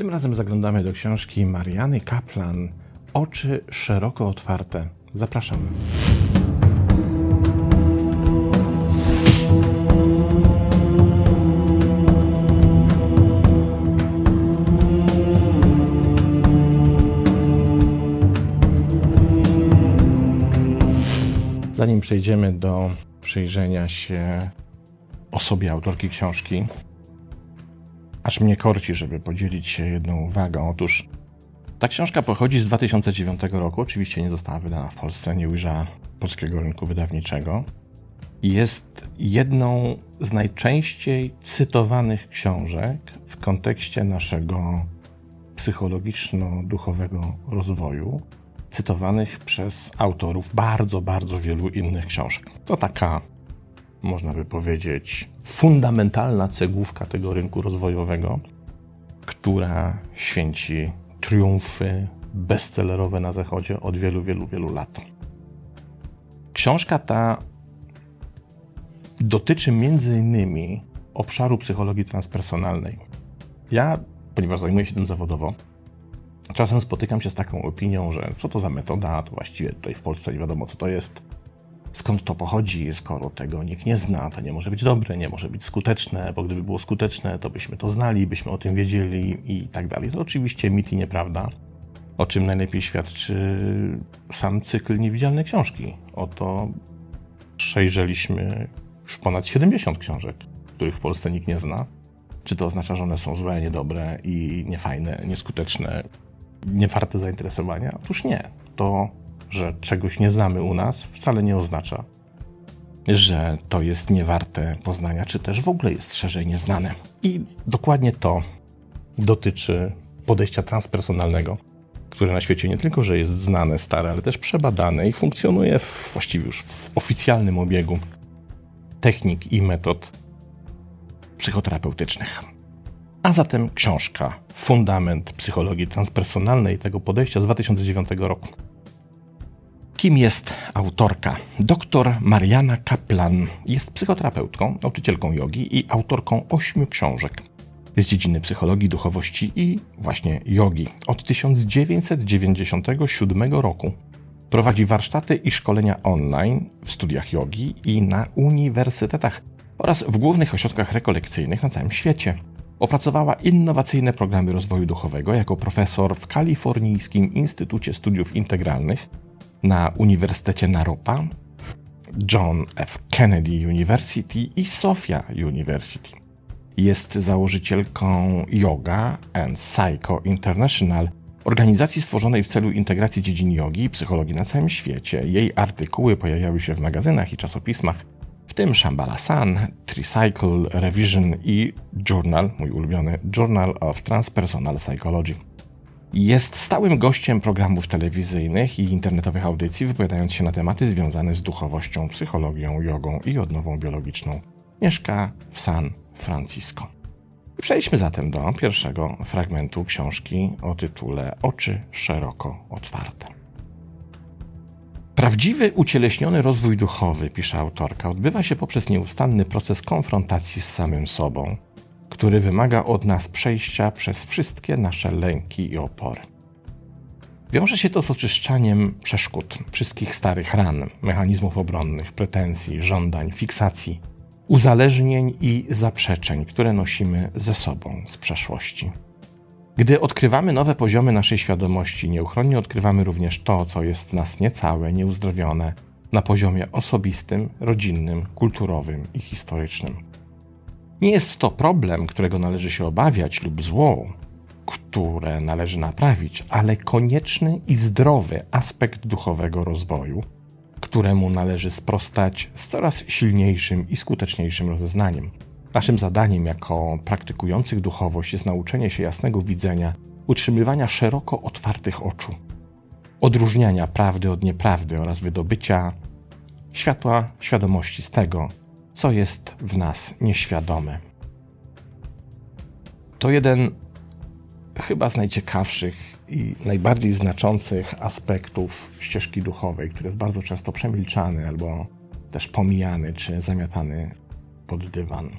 Tym razem zaglądamy do książki Mariany Kaplan Oczy szeroko otwarte. Zapraszamy. Zanim przejdziemy do przyjrzenia się osobie autorki książki, aż mnie korci, żeby podzielić się jedną uwagą. Otóż ta książka pochodzi z 2009 roku. Oczywiście nie została wydana w Polsce, nie ujrzała polskiego rynku wydawniczego. Jest jedną z najczęściej cytowanych książek w kontekście naszego psychologiczno-duchowego rozwoju, cytowanych przez autorów bardzo, bardzo wielu innych książek. To taka, można by powiedzieć, fundamentalna cegłówka tego rynku rozwojowego, która święci triumfy bestsellerowe na Zachodzie od wielu, wielu, wielu lat. Książka ta dotyczy między innymi obszaru psychologii transpersonalnej. Ja, ponieważ zajmuję się tym zawodowo, czasem spotykam się z taką opinią, że co to za metoda, to właściwie tutaj w Polsce nie wiadomo co to jest, skąd to pochodzi, skoro tego nikt nie zna, to nie może być dobre, nie może być skuteczne, bo gdyby było skuteczne, to byśmy to znali, byśmy o tym wiedzieli i tak dalej. To oczywiście mit i nieprawda, o czym najlepiej świadczy sam cykl Niewidzialne Książki. Oto przejrzeliśmy już ponad 70 książek, których w Polsce nikt nie zna. Czy to oznacza, że one są złe, niedobre i niefajne, nieskuteczne, niewarte zainteresowania? Otóż nie. To że czegoś nie znamy u nas, wcale nie oznacza, że to jest niewarte poznania, czy też w ogóle jest szerzej nieznane. I dokładnie to dotyczy podejścia transpersonalnego, które na świecie nie tylko, że jest znane, stare, ale też przebadane i funkcjonuje w, właściwie już w oficjalnym obiegu technik i metod psychoterapeutycznych. A zatem książka Fundament psychologii transpersonalnej tego podejścia z 2009 roku. Kim jest autorka? Doktor Mariana Kaplan jest psychoterapeutką, nauczycielką jogi i autorką ośmiu książek z dziedziny psychologii, duchowości i właśnie jogi. Od 1997 roku prowadzi warsztaty i szkolenia online w studiach jogi i na uniwersytetach oraz w głównych ośrodkach rekolekcyjnych na całym świecie. Opracowała innowacyjne programy rozwoju duchowego jako profesor w Kalifornijskim Instytucie Studiów Integralnych na Uniwersytecie Naropa, John F. Kennedy University i Sofia University. Jest założycielką Yoga and Psycho International, organizacji stworzonej w celu integracji dziedzin jogi i psychologii na całym świecie. Jej artykuły pojawiały się w magazynach i czasopismach, w tym Shambhala Sun, Tricycle Revision i Journal, mój ulubiony Journal of Transpersonal Psychology. Jest stałym gościem programów telewizyjnych i internetowych audycji, wypowiadając się na tematy związane z duchowością, psychologią, jogą i odnową biologiczną. Mieszka w San Francisco. Przejdźmy zatem do pierwszego fragmentu książki o tytule Oczy szeroko otwarte. Prawdziwy, ucieleśniony rozwój duchowy, pisze autorka, odbywa się poprzez nieustanny proces konfrontacji z samym sobą, który wymaga od nas przejścia przez wszystkie nasze lęki i opory. Wiąże się to z oczyszczaniem przeszkód, wszystkich starych ran, mechanizmów obronnych, pretensji, żądań, fiksacji, uzależnień i zaprzeczeń, które nosimy ze sobą z przeszłości. Gdy odkrywamy nowe poziomy naszej świadomości, nieuchronnie odkrywamy również to, co jest w nas niecałe, nieuzdrowione na poziomie osobistym, rodzinnym, kulturowym i historycznym. Nie jest to problem, którego należy się obawiać, lub zło, które należy naprawić, ale konieczny i zdrowy aspekt duchowego rozwoju, któremu należy sprostać z coraz silniejszym i skuteczniejszym rozeznaniem. Naszym zadaniem jako praktykujących duchowość jest nauczenie się jasnego widzenia, utrzymywania szeroko otwartych oczu, odróżniania prawdy od nieprawdy oraz wydobycia światła świadomości z tego, co jest w nas nieświadome. To jeden chyba z najciekawszych i najbardziej znaczących aspektów ścieżki duchowej, który jest bardzo często przemilczany albo też pomijany czy zamiatany pod dywan.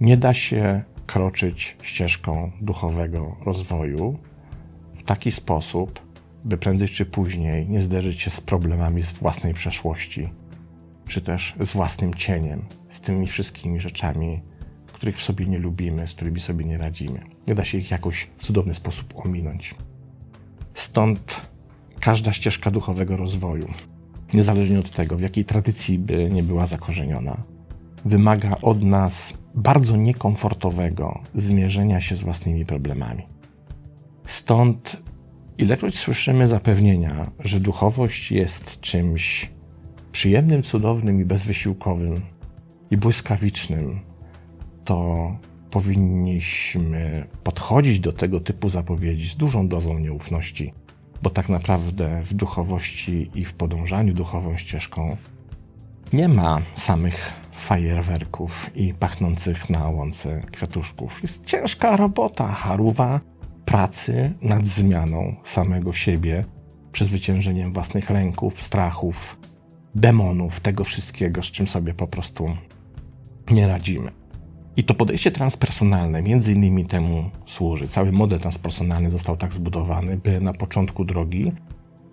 Nie da się kroczyć ścieżką duchowego rozwoju w taki sposób, by prędzej czy później nie zderzyć się z problemami z własnej przeszłości, czy też z własnym cieniem, z tymi wszystkimi rzeczami, których w sobie nie lubimy, z którymi sobie nie radzimy. Nie da się ich jakoś w cudowny sposób ominąć. Stąd każda ścieżka duchowego rozwoju, niezależnie od tego, w jakiej tradycji by nie była zakorzeniona, wymaga od nas bardzo niekomfortowego zmierzenia się z własnymi problemami. Stąd ilekroć słyszymy zapewnienia, że duchowość jest czymś przyjemnym, cudownym i bezwysiłkowym i błyskawicznym, to powinniśmy podchodzić do tego typu zapowiedzi z dużą dozą nieufności, bo tak naprawdę w duchowości i w podążaniu duchową ścieżką nie ma samych fajerwerków i pachnących na łące kwiatuszków. Jest ciężka robota, haruwa pracy nad zmianą samego siebie, przezwyciężeniem własnych lęków, strachów, demonów, tego wszystkiego, z czym sobie po prostu nie radzimy. I to podejście transpersonalne między innymi temu służy. Cały model transpersonalny został tak zbudowany, by na początku drogi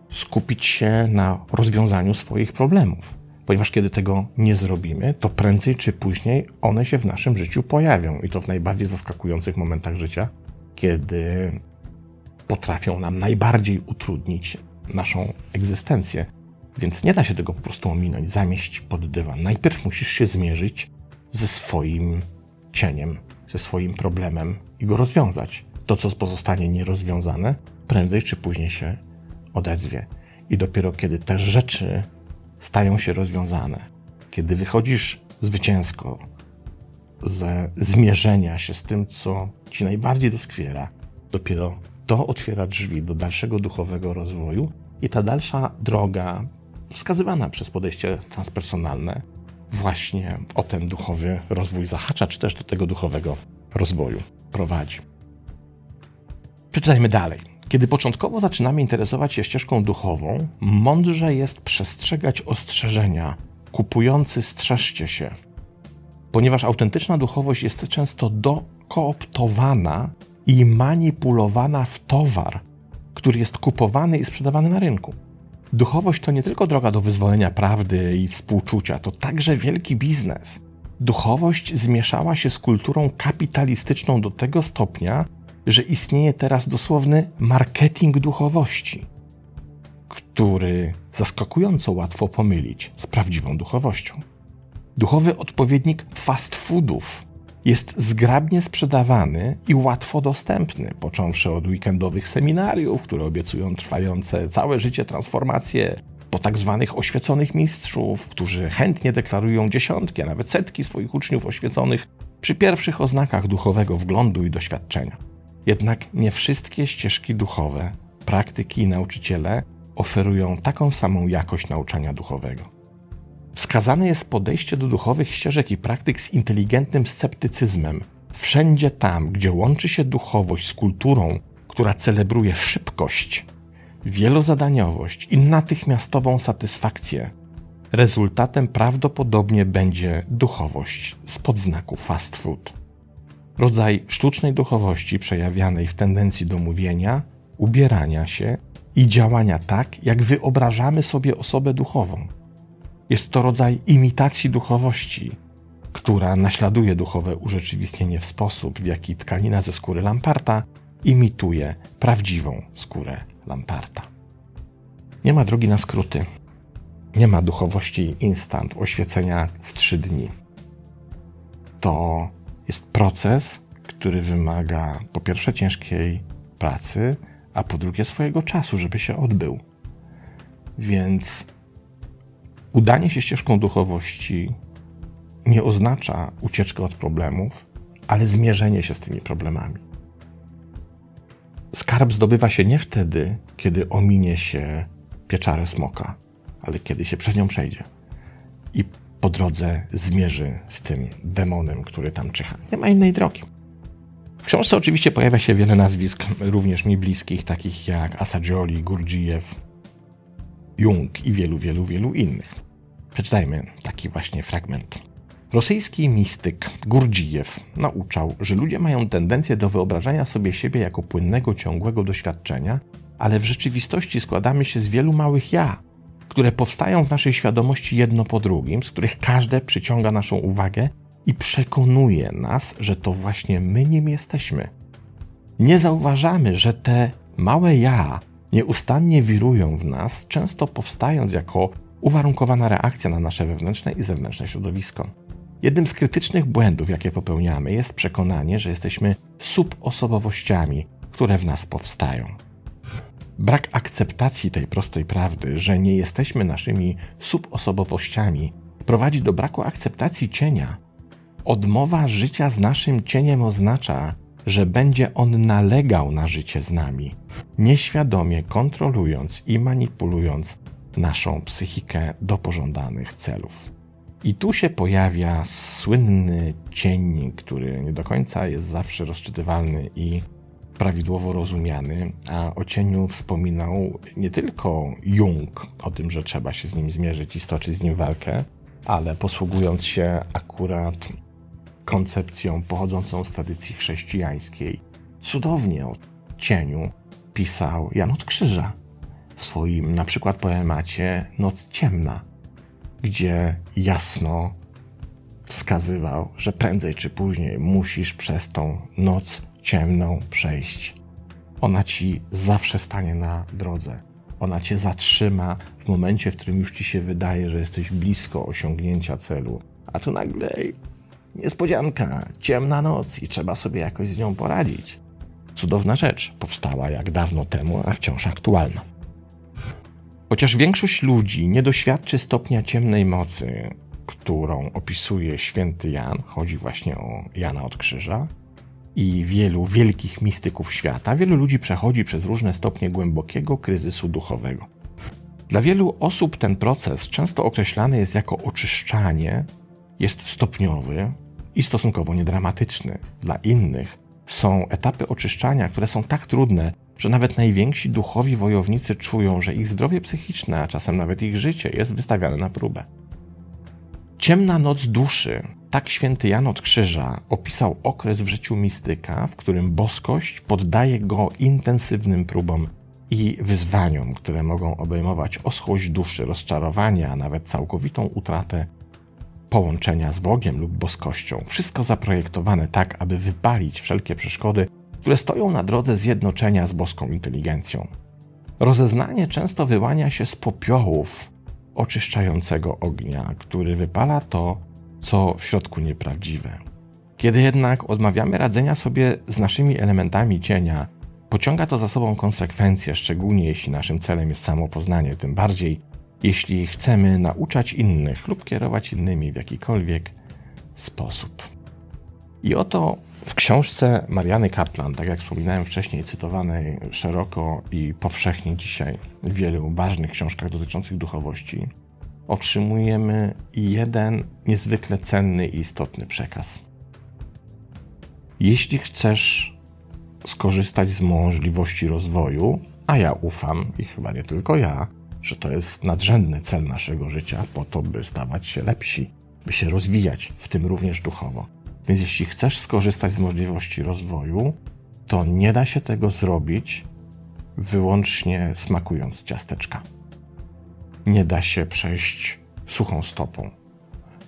skupić się na rozwiązaniu swoich problemów. Ponieważ kiedy tego nie zrobimy, to prędzej czy później one się w naszym życiu pojawią i to w najbardziej zaskakujących momentach życia, kiedy potrafią nam najbardziej utrudnić naszą egzystencję. Więc nie da się tego po prostu ominąć, zamieść pod dywan. Najpierw musisz się zmierzyć ze swoim cieniem, ze swoim problemem i go rozwiązać. To, co pozostanie nierozwiązane, prędzej czy później się odezwie. I dopiero kiedy te rzeczy stają się rozwiązane, kiedy wychodzisz zwycięsko ze zmierzenia się z tym, co ci najbardziej doskwiera, dopiero to otwiera drzwi do dalszego duchowego rozwoju i ta dalsza droga, wskazywana przez podejście transpersonalne, właśnie o ten duchowy rozwój zahacza, czy też do tego duchowego rozwoju prowadzi. Przeczytajmy dalej. Kiedy początkowo zaczynamy interesować się ścieżką duchową, mądrze jest przestrzegać ostrzeżenia. Kupujący strzeżcie się. Ponieważ autentyczna duchowość jest często dokooptowana i manipulowana w towar, który jest kupowany i sprzedawany na rynku. Duchowość to nie tylko droga do wyzwolenia prawdy i współczucia, to także wielki biznes. Duchowość zmieszała się z kulturą kapitalistyczną do tego stopnia, że istnieje teraz dosłowny marketing duchowości, który zaskakująco łatwo pomylić z prawdziwą duchowością. Duchowy odpowiednik fast foodów jest zgrabnie sprzedawany i łatwo dostępny, począwszy od weekendowych seminariów, które obiecują trwające całe życie transformacje, po tak zwanych oświeconych mistrzów, którzy chętnie deklarują dziesiątki, a nawet setki swoich uczniów oświeconych przy pierwszych oznakach duchowego wglądu i doświadczenia. Jednak nie wszystkie ścieżki duchowe, praktyki i nauczyciele oferują taką samą jakość nauczania duchowego. Wskazane jest podejście do duchowych ścieżek i praktyk z inteligentnym sceptycyzmem. Wszędzie tam, gdzie łączy się duchowość z kulturą, która celebruje szybkość, wielozadaniowość i natychmiastową satysfakcję, rezultatem prawdopodobnie będzie duchowość z podznaku fast food. Rodzaj sztucznej duchowości przejawianej w tendencji do mówienia, ubierania się i działania tak, jak wyobrażamy sobie osobę duchową. Jest to rodzaj imitacji duchowości, która naśladuje duchowe urzeczywistnienie w sposób, w jaki tkanina ze skóry lamparta imituje prawdziwą skórę lamparta. Nie ma drogi na skróty. Nie ma duchowości instant, oświecenia w trzy dni. To jest proces, który wymaga po pierwsze ciężkiej pracy, a po drugie swojego czasu, żeby się odbył. Więc Udanie się ścieżką duchowości nie oznacza ucieczkę od problemów, ale zmierzenie się z tymi problemami. Skarb zdobywa się nie wtedy, kiedy ominie się pieczarę smoka, ale kiedy się przez nią przejdzie i po drodze zmierzy z tym demonem, który tam czyha. Nie ma innej drogi. W książce oczywiście pojawia się wiele nazwisk, również mi bliskich, takich jak Asadzioli, Gurdjieff, Jung i wielu, wielu, wielu innych. Przeczytajmy taki właśnie fragment. Rosyjski mistyk Gurdzijew nauczał, że ludzie mają tendencję do wyobrażania sobie siebie jako płynnego, ciągłego doświadczenia, ale w rzeczywistości składamy się z wielu małych ja, które powstają w naszej świadomości jedno po drugim, z których każde przyciąga naszą uwagę i przekonuje nas, że to właśnie my nim jesteśmy. Nie zauważamy, że te małe ja nieustannie wirują w nas, często powstając jako uwarunkowana reakcja na nasze wewnętrzne i zewnętrzne środowisko. Jednym z krytycznych błędów, jakie popełniamy, jest przekonanie, że jesteśmy subosobowościami, które w nas powstają. Brak akceptacji tej prostej prawdy, że nie jesteśmy naszymi subosobowościami, prowadzi do braku akceptacji cienia. Odmowa życia z naszym cieniem oznacza, że będzie on nalegał na życie z nami, nieświadomie kontrolując i manipulując naszą psychikę do pożądanych celów. I tu się pojawia słynny cień, który nie do końca jest zawsze rozczytywalny i prawidłowo rozumiany, a o cieniu wspominał nie tylko Jung o tym, że trzeba się z nim zmierzyć i stoczyć z nim walkę, ale posługując się akurat koncepcją pochodzącą z tradycji chrześcijańskiej, cudownie o cieniu pisał Jan od Krzyża w swoim na przykład poemacie Noc Ciemna, gdzie jasno wskazywał, że prędzej czy później musisz przez tą noc ciemną przejść. Ona ci zawsze stanie na drodze. Ona cię zatrzyma w momencie, w którym już ci się wydaje, że jesteś blisko osiągnięcia celu. A tu nagle niespodzianka, ciemna noc i trzeba sobie jakoś z nią poradzić. Cudowna rzecz powstała jak dawno temu, a wciąż aktualna. Chociaż większość ludzi nie doświadczy stopnia ciemnej mocy, którą opisuje święty Jan, chodzi właśnie o Jana od Krzyża, i wielu wielkich mistyków świata, wielu ludzi przechodzi przez różne stopnie głębokiego kryzysu duchowego. Dla wielu osób ten proces, często określany jest jako oczyszczanie, jest stopniowy i stosunkowo niedramatyczny. Dla innych są etapy oczyszczania, które są tak trudne, że nawet najwięksi duchowi wojownicy czują, że ich zdrowie psychiczne, a czasem nawet ich życie jest wystawiane na próbę. Ciemna noc duszy, tak święty Jan od Krzyża opisał okres w życiu mistyka, w którym boskość poddaje go intensywnym próbom i wyzwaniom, które mogą obejmować oschłość duszy, rozczarowanie, a nawet całkowitą utratę połączenia z Bogiem lub boskością. Wszystko zaprojektowane tak, aby wypalić wszelkie przeszkody, które stoją na drodze zjednoczenia z boską inteligencją. Rozeznanie często wyłania się z popiołów oczyszczającego ognia, który wypala to, co w środku nieprawdziwe. Kiedy jednak odmawiamy radzenia sobie z naszymi elementami cienia, pociąga to za sobą konsekwencje, szczególnie jeśli naszym celem jest samopoznanie, tym bardziej jeśli chcemy nauczać innych lub kierować innymi w jakikolwiek sposób. I oto w książce Mariany Kaplan, tak jak wspominałem wcześniej, cytowanej szeroko i powszechnie dzisiaj w wielu ważnych książkach dotyczących duchowości, otrzymujemy jeden niezwykle cenny i istotny przekaz. Jeśli chcesz skorzystać z możliwości rozwoju, a ja ufam, i chyba nie tylko ja, że to jest nadrzędny cel naszego życia, po to, by stawać się lepsi, by się rozwijać, w tym również duchowo. Więc jeśli chcesz skorzystać z możliwości rozwoju, to nie da się tego zrobić wyłącznie smakując ciasteczka. Nie da się przejść suchą stopą.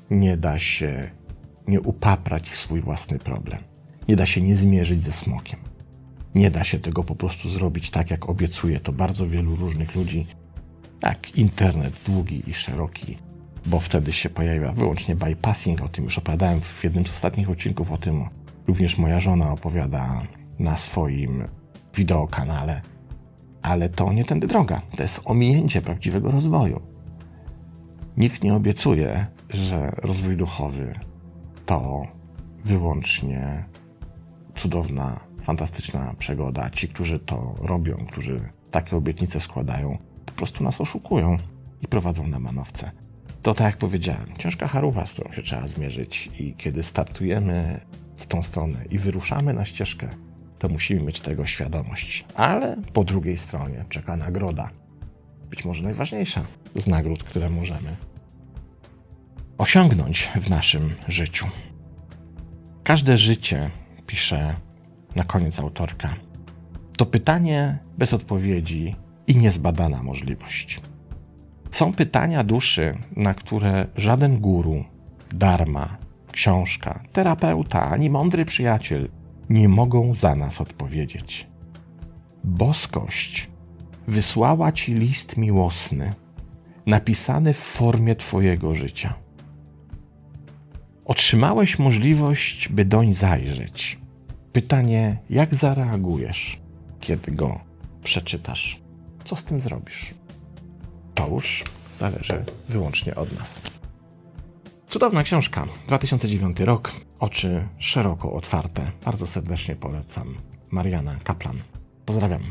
Nie da się nie upaprać w swój własny problem. Nie da się nie zmierzyć ze smokiem. Nie da się tego po prostu zrobić tak, jak obiecuje to bardzo wielu różnych ludzi, jak internet długi i szeroki, bo wtedy się pojawia wyłącznie bypassing. O tym już opowiadałem w jednym z ostatnich odcinków. O tym również moja żona opowiada na swoim wideokanale ale to nie tędy droga. To jest ominięcie prawdziwego rozwoju. Nikt nie obiecuje, że rozwój duchowy to wyłącznie cudowna, fantastyczna przygoda. Ci, którzy to robią, którzy takie obietnice składają, po prostu nas oszukują i prowadzą na manowce. To tak jak powiedziałem, ciężka charuwa, z którą się trzeba zmierzyć i kiedy startujemy w tą stronę i wyruszamy na ścieżkę to musimy mieć tego świadomość. Ale po drugiej stronie czeka nagroda. Być może najważniejsza z nagród, które możemy osiągnąć w naszym życiu. Każde życie, pisze na koniec autorka, to pytanie bez odpowiedzi i niezbadana możliwość. Są pytania duszy, na które żaden guru, dharma, książka, terapeuta ani mądry przyjaciel nie mogą za nas odpowiedzieć. Boskość wysłała ci list miłosny, napisany w formie Twojego życia. Otrzymałeś możliwość, by doń zajrzeć. Pytanie, jak zareagujesz, kiedy go przeczytasz? Co z tym zrobisz? Już zależy wyłącznie od nas. Cudowna książka, 2009 rok, oczy szeroko otwarte. Bardzo serdecznie polecam. Mariana Kaplan. Pozdrawiam.